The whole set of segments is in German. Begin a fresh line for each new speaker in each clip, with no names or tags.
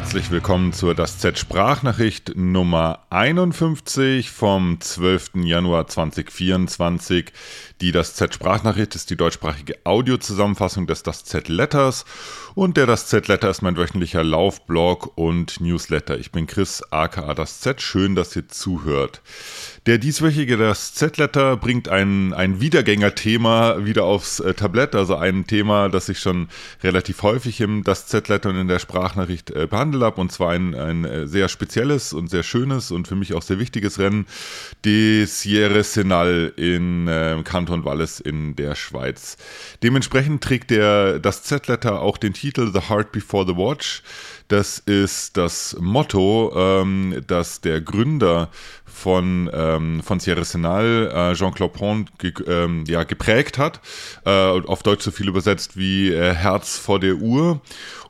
Herzlich willkommen zur Das Z Sprachnachricht Nummer 51 vom 12. Januar 2024. Die Das Z Sprachnachricht ist die deutschsprachige Audiozusammenfassung des Das Z Letters und der Das Z Letter ist mein wöchentlicher Laufblog und Newsletter. Ich bin Chris aka Das Z. Schön, dass ihr zuhört. Der dieswöchige Das Z-Letter bringt ein, ein Wiedergängerthema wieder aufs äh, Tablett, also ein Thema, das ich schon relativ häufig im Das Z-Letter und in der Sprachnachricht äh, behandelt habe, und zwar ein, ein äh, sehr spezielles und sehr schönes und für mich auch sehr wichtiges Rennen, die Sierra Senal in äh, Kanton Wallis in der Schweiz. Dementsprechend trägt der Das Z-Letter auch den Titel The Heart Before the Watch. Das ist das Motto, ähm, das der Gründer von, ähm, von Sierra Senal, äh, Jean-Claude Pont, ge ähm, ja, geprägt hat. Äh, auf Deutsch so viel übersetzt wie äh, Herz vor der Uhr.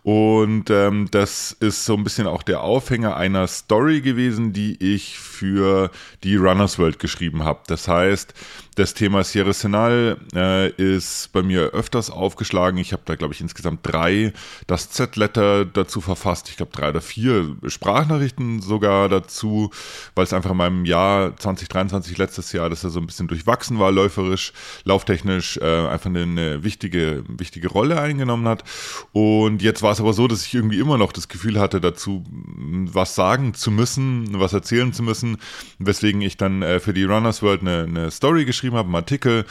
Und ähm, das ist so ein bisschen auch der Aufhänger einer Story gewesen, die ich für die Runners World geschrieben habe. Das heißt, das Thema Sierra Senal äh, ist bei mir öfters aufgeschlagen. Ich habe da, glaube ich, insgesamt drei das Z-Letter dazu verfasst. Ich glaube, drei oder vier Sprachnachrichten sogar dazu, weil es einfach in meinem Jahr 2023, letztes Jahr, dass er so ein bisschen durchwachsen war, läuferisch, lauftechnisch, äh, einfach eine, wichtige, wichtige Rolle eingenommen hat. Und jetzt war es aber so, dass ich irgendwie immer noch das Gefühl hatte, dazu was sagen zu müssen, was erzählen zu müssen, weswegen ich dann äh, für die Runners World eine, eine Story geschrieben habe, einen Artikel,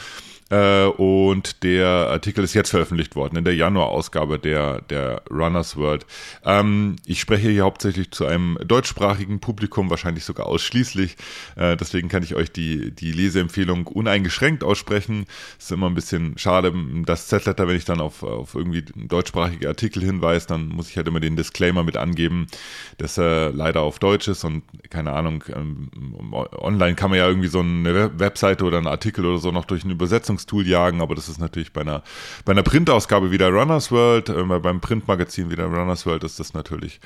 und der Artikel ist jetzt veröffentlicht worden in der Januar-Ausgabe der, der Runners World. Ähm, ich spreche hier hauptsächlich zu einem deutschsprachigen Publikum, wahrscheinlich sogar ausschließlich. Äh, deswegen kann ich euch die, die Leseempfehlung uneingeschränkt aussprechen. Ist immer ein bisschen schade, das Z-Letter, wenn ich dann auf, auf irgendwie deutschsprachige Artikel hinweise, dann muss ich halt immer den Disclaimer mit angeben, dass er leider auf Deutsch ist und keine Ahnung, ähm, online kann man ja irgendwie so eine Webseite oder einen Artikel oder so noch durch eine Übersetzung Übersetzungstool jagen, aber das ist natürlich bei einer, bei einer Printausgabe wie der Runners World, äh, beim Printmagazin wie der Runners World ist das natürlich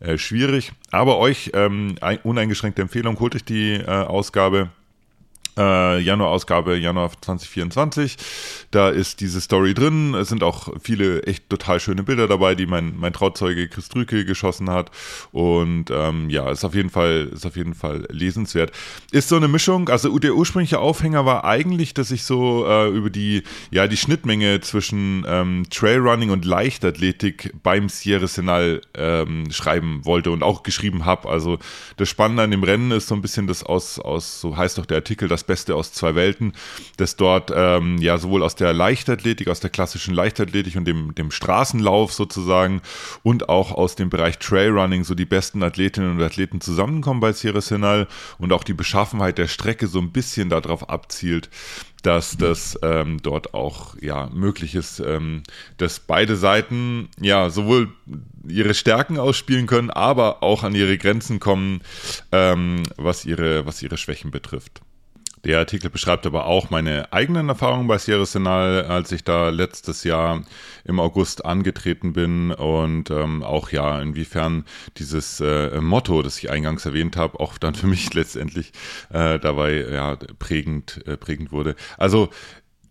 äh, schwierig. Aber euch ähm, uneingeschränkte Empfehlung, holt euch die äh, Ausgabe äh, Januar-Ausgabe, Januar 2024. Da ist diese Story drin. Es sind auch viele echt total schöne Bilder dabei, die mein, mein Trauzeuge Chris Drücke geschossen hat. Und ähm, ja, ist auf jeden Fall, ist auf jeden Fall lesenswert. Ist so eine Mischung, also der ursprüngliche Aufhänger war eigentlich, dass ich so äh, über die, ja, die Schnittmenge zwischen ähm, Trailrunning und Leichtathletik beim Sierra Senal ähm, schreiben wollte und auch geschrieben habe. Also das Spannende an dem Rennen ist so ein bisschen das aus, aus so heißt doch der Artikel, das Beste aus zwei Welten, das dort ähm, ja sowohl aus der Leichtathletik, aus der klassischen Leichtathletik und dem, dem Straßenlauf sozusagen und auch aus dem Bereich Trailrunning so die besten Athletinnen und Athleten zusammenkommen bei Sierra Senal und auch die Beschaffenheit der Strecke so ein bisschen darauf abzielt, dass das ähm, dort auch ja möglich ist, ähm, dass beide Seiten ja sowohl ihre Stärken ausspielen können, aber auch an ihre Grenzen kommen, ähm, was ihre was ihre Schwächen betrifft. Der Artikel beschreibt aber auch meine eigenen Erfahrungen bei Sierra Senal, als ich da letztes Jahr im August angetreten bin und ähm, auch ja, inwiefern dieses äh, Motto, das ich eingangs erwähnt habe, auch dann für mich letztendlich äh, dabei ja, prägend, äh, prägend wurde. Also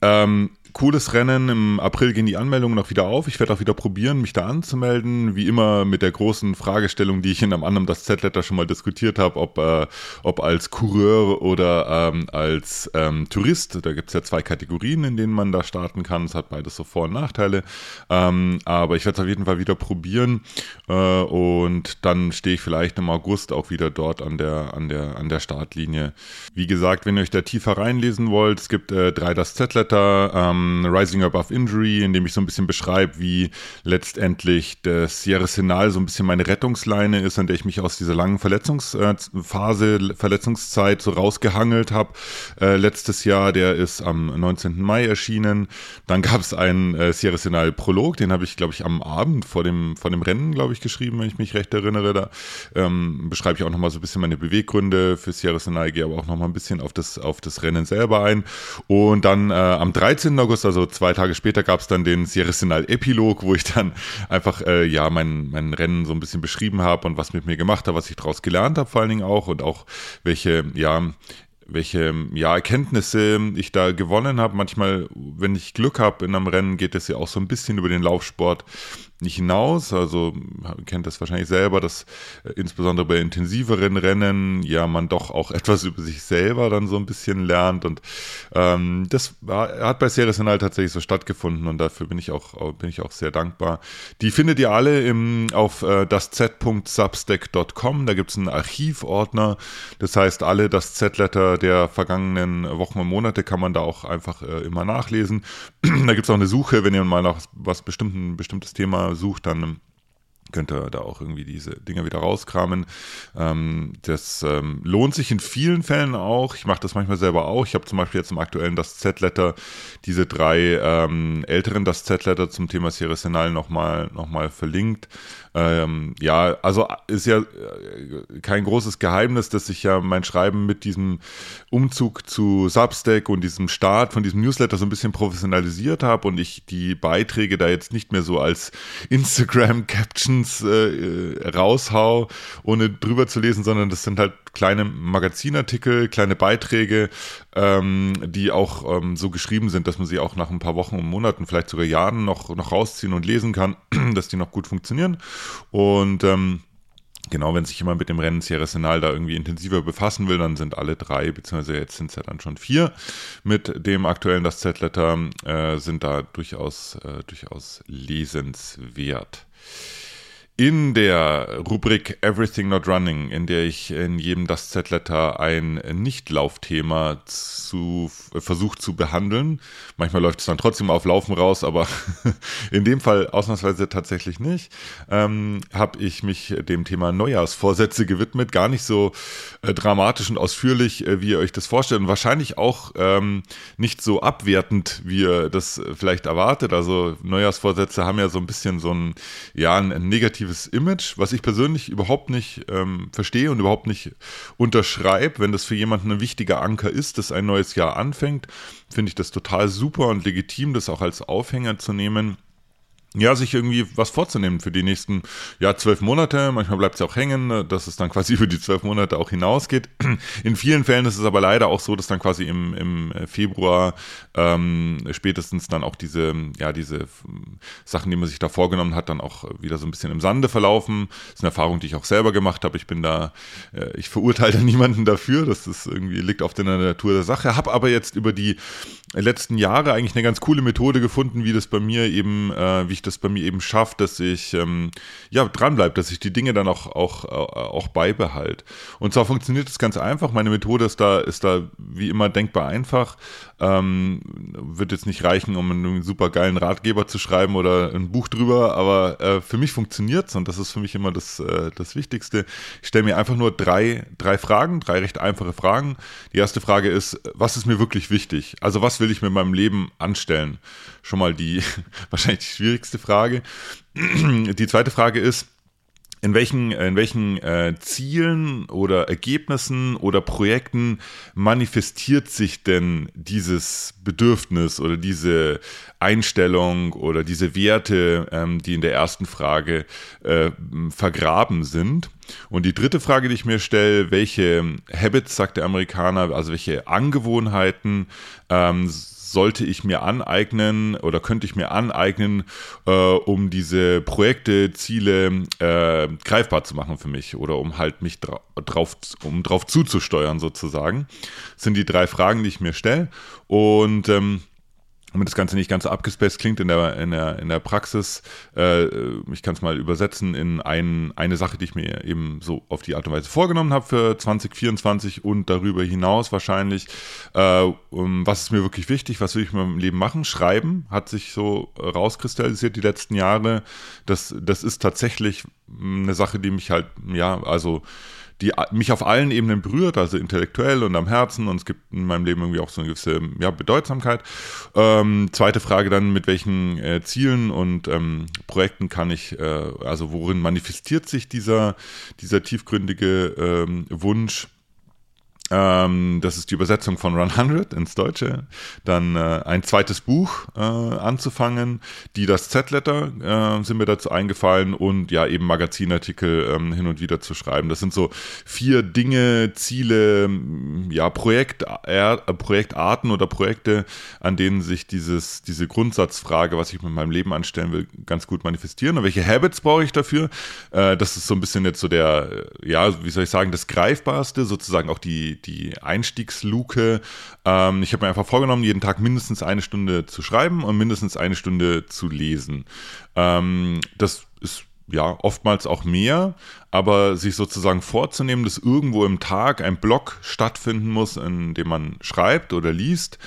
ähm, cooles Rennen. Im April gehen die Anmeldungen noch wieder auf. Ich werde auch wieder probieren, mich da anzumelden. Wie immer mit der großen Fragestellung, die ich in einem anderen das Z-Letter schon mal diskutiert habe, ob, äh, ob als Coureur oder ähm, als ähm, Tourist. Da gibt es ja zwei Kategorien, in denen man da starten kann. Es hat beides so Vor- und Nachteile. Ähm, aber ich werde es auf jeden Fall wieder probieren. Äh, und dann stehe ich vielleicht im August auch wieder dort an der, an der, an der Startlinie. Wie gesagt, wenn ihr euch da tiefer reinlesen wollt, es gibt äh, drei das Z-Letter. Ähm, Rising Above Injury, in dem ich so ein bisschen beschreibe, wie letztendlich das Sierra Senal so ein bisschen meine Rettungsleine ist, an der ich mich aus dieser langen Verletzungsphase, Verletzungszeit so rausgehangelt habe. Äh, letztes Jahr, der ist am 19. Mai erschienen. Dann gab es einen äh, Sierra Senal Prolog, den habe ich, glaube ich, am Abend vor dem, vor dem Rennen, glaube ich, geschrieben, wenn ich mich recht erinnere. Da ähm, beschreibe ich auch nochmal so ein bisschen meine Beweggründe für Sierra Senal, gehe aber auch nochmal ein bisschen auf das, auf das Rennen selber ein. Und dann äh, am 13. August August, also zwei Tage später, gab es dann den Sierra Sinal Epilog, wo ich dann einfach äh, ja mein, mein Rennen so ein bisschen beschrieben habe und was mit mir gemacht hat, was ich daraus gelernt habe, vor allen Dingen auch und auch welche ja welche ja, Erkenntnisse ich da gewonnen habe. Manchmal, wenn ich Glück habe in einem Rennen, geht es ja auch so ein bisschen über den Laufsport hinaus. Also kennt das wahrscheinlich selber, dass äh, insbesondere bei intensiveren Rennen ja man doch auch etwas über sich selber dann so ein bisschen lernt. Und ähm, das war, hat bei Series Senal tatsächlich so stattgefunden und dafür bin ich auch, bin ich auch sehr dankbar. Die findet ihr alle im, auf äh, das z.substack.com. Da gibt es einen Archivordner. Das heißt, alle das Z-Letter der vergangenen Wochen und Monate kann man da auch einfach äh, immer nachlesen. da gibt es auch eine Suche, wenn ihr mal nach was bestimmten, bestimmtes Thema sucht, dann könnt ihr da auch irgendwie diese Dinger wieder rauskramen. Ähm, das ähm, lohnt sich in vielen Fällen auch. Ich mache das manchmal selber auch. Ich habe zum Beispiel jetzt im aktuellen das Z-Letter diese drei ähm, älteren das Z-Letter zum Thema Serie Senal nochmal noch mal verlinkt. Ähm, ja, also ist ja äh, kein großes Geheimnis, dass ich ja mein Schreiben mit diesem Umzug zu Substack und diesem Start von diesem Newsletter so ein bisschen professionalisiert habe und ich die Beiträge da jetzt nicht mehr so als Instagram-Captions äh, raushau, ohne drüber zu lesen, sondern das sind halt kleine Magazinartikel, kleine Beiträge, ähm, die auch ähm, so geschrieben sind, dass man sie auch nach ein paar Wochen und Monaten, vielleicht sogar Jahren noch, noch rausziehen und lesen kann, dass die noch gut funktionieren. Und ähm, genau, wenn sich jemand mit dem Rennen Sierra Senal da irgendwie intensiver befassen will, dann sind alle drei, beziehungsweise jetzt sind es ja dann schon vier, mit dem aktuellen das Z-Letter, äh, sind da durchaus, äh, durchaus lesenswert. In der Rubrik Everything Not Running, in der ich in jedem Das Z-Letter ein Nicht-Laufthema zu, versucht zu behandeln. Manchmal läuft es dann trotzdem auf Laufen raus, aber in dem Fall ausnahmsweise tatsächlich nicht. Ähm, Habe ich mich dem Thema Neujahrsvorsätze gewidmet. Gar nicht so äh, dramatisch und ausführlich, äh, wie ihr euch das vorstellt. Und wahrscheinlich auch ähm, nicht so abwertend, wie ihr das vielleicht erwartet. Also Neujahrsvorsätze haben ja so ein bisschen so ein, ja, ein negatives negatives Image, was ich persönlich überhaupt nicht ähm, verstehe und überhaupt nicht unterschreibe. Wenn das für jemanden ein wichtiger Anker ist, dass ein neues Jahr anfängt, finde ich das total super und legitim, das auch als Aufhänger zu nehmen ja, sich irgendwie was vorzunehmen für die nächsten, ja, zwölf Monate. Manchmal bleibt es auch hängen, dass es dann quasi über die zwölf Monate auch hinausgeht. In vielen Fällen ist es aber leider auch so, dass dann quasi im, im Februar ähm, spätestens dann auch diese, ja, diese Sachen, die man sich da vorgenommen hat, dann auch wieder so ein bisschen im Sande verlaufen. Das ist eine Erfahrung, die ich auch selber gemacht habe. Ich bin da, äh, ich verurteile niemanden dafür. Das ist irgendwie, liegt in der Natur der Sache. Habe aber jetzt über die letzten Jahre eigentlich eine ganz coole Methode gefunden, wie das bei mir eben, äh, wie ich das bei mir eben schafft, dass ich ähm, ja dranbleibe, dass ich die Dinge dann auch, auch, auch beibehalte. Und zwar funktioniert das ganz einfach. Meine Methode ist da, ist da wie immer denkbar einfach. Ähm, wird jetzt nicht reichen, um einen super geilen Ratgeber zu schreiben oder ein Buch drüber, aber äh, für mich funktioniert es und das ist für mich immer das, äh, das Wichtigste. Ich stelle mir einfach nur drei, drei Fragen, drei recht einfache Fragen. Die erste Frage ist, was ist mir wirklich wichtig? Also was will ich mit meinem Leben anstellen? Schon mal die wahrscheinlich die schwierigste Frage. Die zweite Frage ist, in welchen, in welchen äh, Zielen oder Ergebnissen oder Projekten manifestiert sich denn dieses Bedürfnis oder diese Einstellung oder diese Werte, ähm, die in der ersten Frage äh, vergraben sind? Und die dritte Frage, die ich mir stelle, welche Habits, sagt der Amerikaner, also welche Angewohnheiten ähm, sollte ich mir aneignen oder könnte ich mir aneignen, äh, um diese Projekte, Ziele äh, greifbar zu machen für mich oder um halt mich dra drauf, um drauf zuzusteuern sozusagen. Das sind die drei Fragen, die ich mir stelle. Und ähm, damit das Ganze nicht ganz so abgespaced klingt in der, in der, in der Praxis, äh, ich kann es mal übersetzen in ein, eine Sache, die ich mir eben so auf die Art und Weise vorgenommen habe für 2024 und darüber hinaus wahrscheinlich. Äh, was ist mir wirklich wichtig? Was will ich mit meinem Leben machen? Schreiben hat sich so rauskristallisiert die letzten Jahre. Das, das ist tatsächlich eine Sache, die mich halt, ja, also die mich auf allen Ebenen berührt, also intellektuell und am Herzen und es gibt in meinem Leben irgendwie auch so eine gewisse ja, Bedeutsamkeit. Ähm, zweite Frage dann, mit welchen äh, Zielen und ähm, Projekten kann ich, äh, also worin manifestiert sich dieser, dieser tiefgründige ähm, Wunsch? Ähm, das ist die Übersetzung von Run 100 ins Deutsche. Dann äh, ein zweites Buch äh, anzufangen. Die das Z-Letter äh, sind mir dazu eingefallen und ja eben Magazinartikel ähm, hin und wieder zu schreiben. Das sind so vier Dinge, Ziele, ja Projekt, äh, Projektarten oder Projekte, an denen sich dieses, diese Grundsatzfrage, was ich mit meinem Leben anstellen will, ganz gut manifestieren. Und welche Habits brauche ich dafür? Äh, das ist so ein bisschen jetzt so der, ja, wie soll ich sagen, das Greifbarste, sozusagen auch die die Einstiegsluke. Ähm, ich habe mir einfach vorgenommen, jeden Tag mindestens eine Stunde zu schreiben und mindestens eine Stunde zu lesen. Ähm, das ist ja, oftmals auch mehr, aber sich sozusagen vorzunehmen, dass irgendwo im Tag ein Block stattfinden muss, in dem man schreibt oder liest,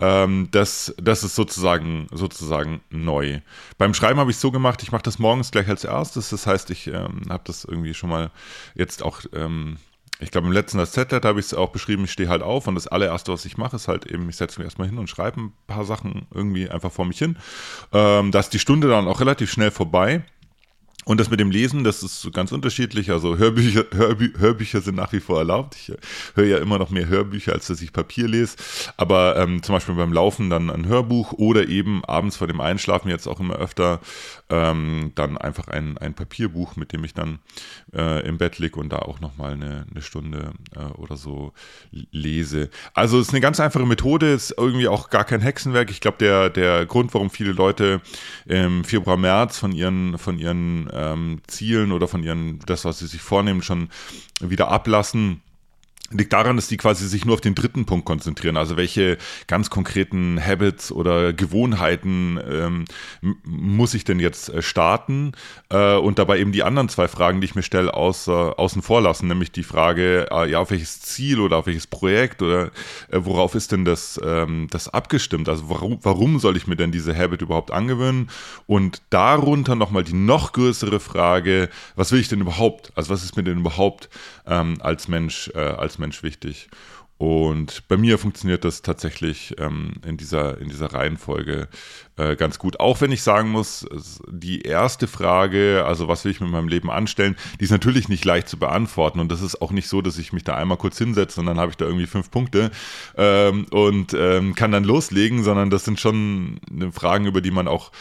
ähm, das, das ist sozusagen, sozusagen neu. Beim Schreiben habe ich so gemacht, ich mache das morgens gleich als erstes, das heißt, ich ähm, habe das irgendwie schon mal jetzt auch ähm, ich glaube, im letzten Z-Let habe ich es auch beschrieben, ich stehe halt auf und das allererste, was ich mache, ist halt eben, ich setze mich erstmal hin und schreibe ein paar Sachen irgendwie einfach vor mich hin. Ähm, da ist die Stunde dann auch relativ schnell vorbei. Und das mit dem Lesen, das ist ganz unterschiedlich. Also Hörbücher, Hörbü Hörbücher sind nach wie vor erlaubt. Ich äh, höre ja immer noch mehr Hörbücher, als dass ich Papier lese. Aber ähm, zum Beispiel beim Laufen dann ein Hörbuch oder eben abends vor dem Einschlafen jetzt auch immer öfter ähm, dann einfach ein, ein Papierbuch, mit dem ich dann äh, im Bett liege und da auch nochmal eine, eine Stunde äh, oder so lese. Also es ist eine ganz einfache Methode, ist irgendwie auch gar kein Hexenwerk. Ich glaube, der, der Grund, warum viele Leute im Februar, März von ihren, von ihren ähm, Zielen oder von ihren, das, was sie sich vornehmen, schon wieder ablassen liegt daran, dass die quasi sich nur auf den dritten Punkt konzentrieren. Also welche ganz konkreten Habits oder Gewohnheiten ähm, muss ich denn jetzt äh, starten? Äh, und dabei eben die anderen zwei Fragen, die ich mir stelle, außer, außen vor lassen, nämlich die Frage, äh, ja, auf welches Ziel oder auf welches Projekt oder äh, worauf ist denn das, ähm, das abgestimmt? Also warum, warum soll ich mir denn diese Habit überhaupt angewöhnen? Und darunter nochmal die noch größere Frage, was will ich denn überhaupt? Also was ist mir denn überhaupt ähm, als Mensch, äh, als Mensch wichtig. Und bei mir funktioniert das tatsächlich ähm, in, dieser, in dieser Reihenfolge äh, ganz gut. Auch wenn ich sagen muss, die erste Frage, also was will ich mit meinem Leben anstellen, die ist natürlich nicht leicht zu beantworten. Und das ist auch nicht so, dass ich mich da einmal kurz hinsetze und dann habe ich da irgendwie fünf Punkte ähm, und ähm, kann dann loslegen, sondern das sind schon äh, Fragen, über die man auch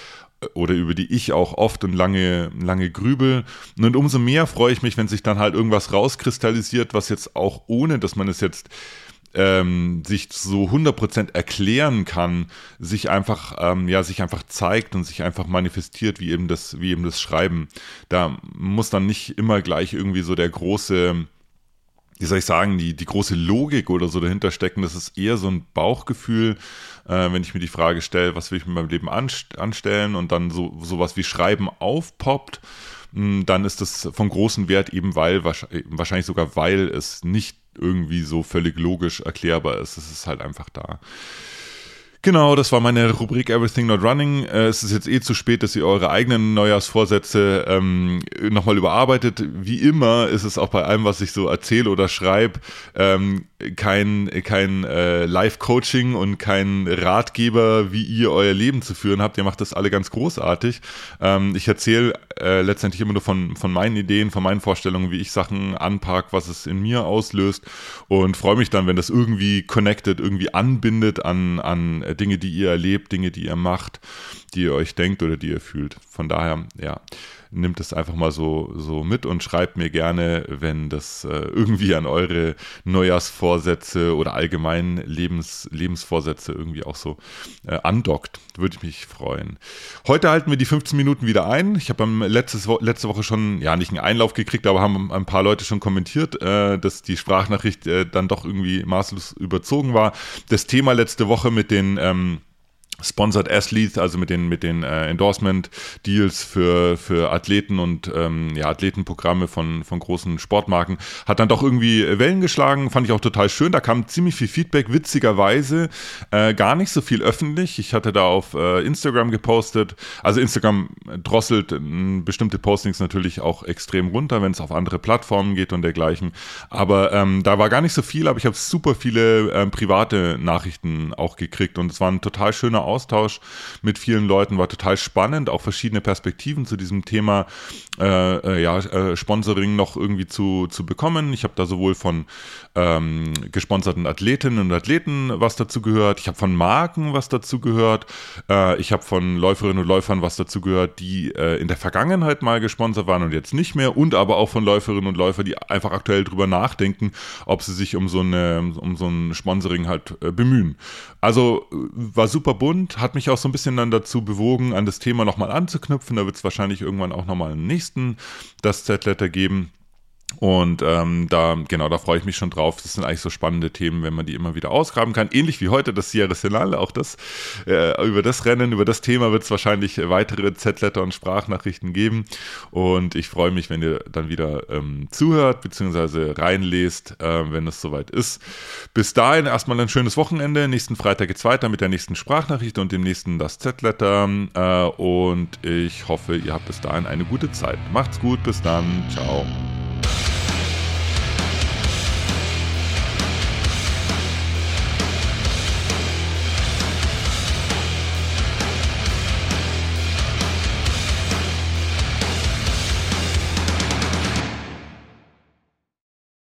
oder über die ich auch oft und lange, lange grübel. Und umso mehr freue ich mich, wenn sich dann halt irgendwas rauskristallisiert, was jetzt auch ohne, dass man es jetzt ähm, sich so 100% erklären kann, sich einfach, ähm, ja, sich einfach zeigt und sich einfach manifestiert, wie eben das, wie eben das Schreiben. Da muss dann nicht immer gleich irgendwie so der große, wie soll ich sagen, die, die große Logik oder so dahinter stecken. Das ist eher so ein Bauchgefühl, äh, wenn ich mir die Frage stelle, was will ich mit meinem Leben anst anstellen und dann so sowas wie Schreiben aufpoppt, mh, hm, dann ist das von großem Wert, eben weil, wahrscheinlich sogar weil es nicht irgendwie so völlig logisch erklärbar ist. Es ist halt einfach da. Genau, das war meine Rubrik Everything Not Running. Äh, es ist jetzt eh zu spät, dass ihr eure eigenen Neujahrsvorsätze ähm, nochmal überarbeitet. Wie immer ist es auch bei allem, was ich so erzähle oder schreibe, ähm, kein, kein äh, Live-Coaching und kein Ratgeber, wie ihr euer Leben zu führen habt. Ihr macht das alle ganz großartig. Ähm, ich erzähle äh, letztendlich immer nur von, von meinen Ideen, von meinen Vorstellungen, wie ich Sachen anpack, was es in mir auslöst und freue mich dann, wenn das irgendwie connected, irgendwie anbindet an, an Dinge, die ihr erlebt, Dinge, die ihr macht, die ihr euch denkt oder die ihr fühlt. Von daher, ja, nimmt es einfach mal so, so mit und schreibt mir gerne, wenn das äh, irgendwie an eure Neujahrsvorsätze oder allgemein Lebens, Lebensvorsätze irgendwie auch so äh, andockt. Würde ich mich freuen. Heute halten wir die 15 Minuten wieder ein. Ich habe letztes, letzte Woche schon, ja, nicht einen Einlauf gekriegt, aber haben ein paar Leute schon kommentiert, äh, dass die Sprachnachricht äh, dann doch irgendwie maßlos überzogen war. Das Thema letzte Woche mit den ähm, Sponsored Athletes, also mit den, mit den äh, Endorsement-Deals für, für Athleten und ähm, ja, Athletenprogramme von, von großen Sportmarken, hat dann doch irgendwie Wellen geschlagen, fand ich auch total schön. Da kam ziemlich viel Feedback, witzigerweise äh, gar nicht so viel öffentlich. Ich hatte da auf äh, Instagram gepostet. Also Instagram drosselt äh, bestimmte Postings natürlich auch extrem runter, wenn es auf andere Plattformen geht und dergleichen. Aber ähm, da war gar nicht so viel, aber ich habe super viele äh, private Nachrichten auch gekriegt und es war ein total schöner Austausch mit vielen Leuten, war total spannend, auch verschiedene Perspektiven zu diesem Thema äh, äh, ja, äh, Sponsoring noch irgendwie zu, zu bekommen. Ich habe da sowohl von ähm, gesponserten Athletinnen und Athleten was dazu gehört, ich habe von Marken was dazu gehört, äh, ich habe von Läuferinnen und Läufern was dazu gehört, die äh, in der Vergangenheit mal gesponsert waren und jetzt nicht mehr und aber auch von Läuferinnen und Läufern, die einfach aktuell drüber nachdenken, ob sie sich um so, eine, um so ein Sponsoring halt äh, bemühen. Also war super bunt, hat mich auch so ein bisschen dann dazu bewogen, an das Thema nochmal anzuknüpfen. Da wird es wahrscheinlich irgendwann auch nochmal einen nächsten das Z-Letter geben. Und ähm, da, genau, da freue ich mich schon drauf. Das sind eigentlich so spannende Themen, wenn man die immer wieder ausgraben kann. Ähnlich wie heute das Sierra Senal. Auch das, äh, über das Rennen, über das Thema wird es wahrscheinlich weitere Z-Letter und Sprachnachrichten geben. Und ich freue mich, wenn ihr dann wieder ähm, zuhört, beziehungsweise reinlest, äh, wenn es soweit ist. Bis dahin erstmal ein schönes Wochenende. Nächsten Freitag geht es weiter mit der nächsten Sprachnachricht und dem nächsten das Z-Letter. Äh, und ich hoffe, ihr habt bis dahin eine gute Zeit. Macht's gut, bis dann. Ciao.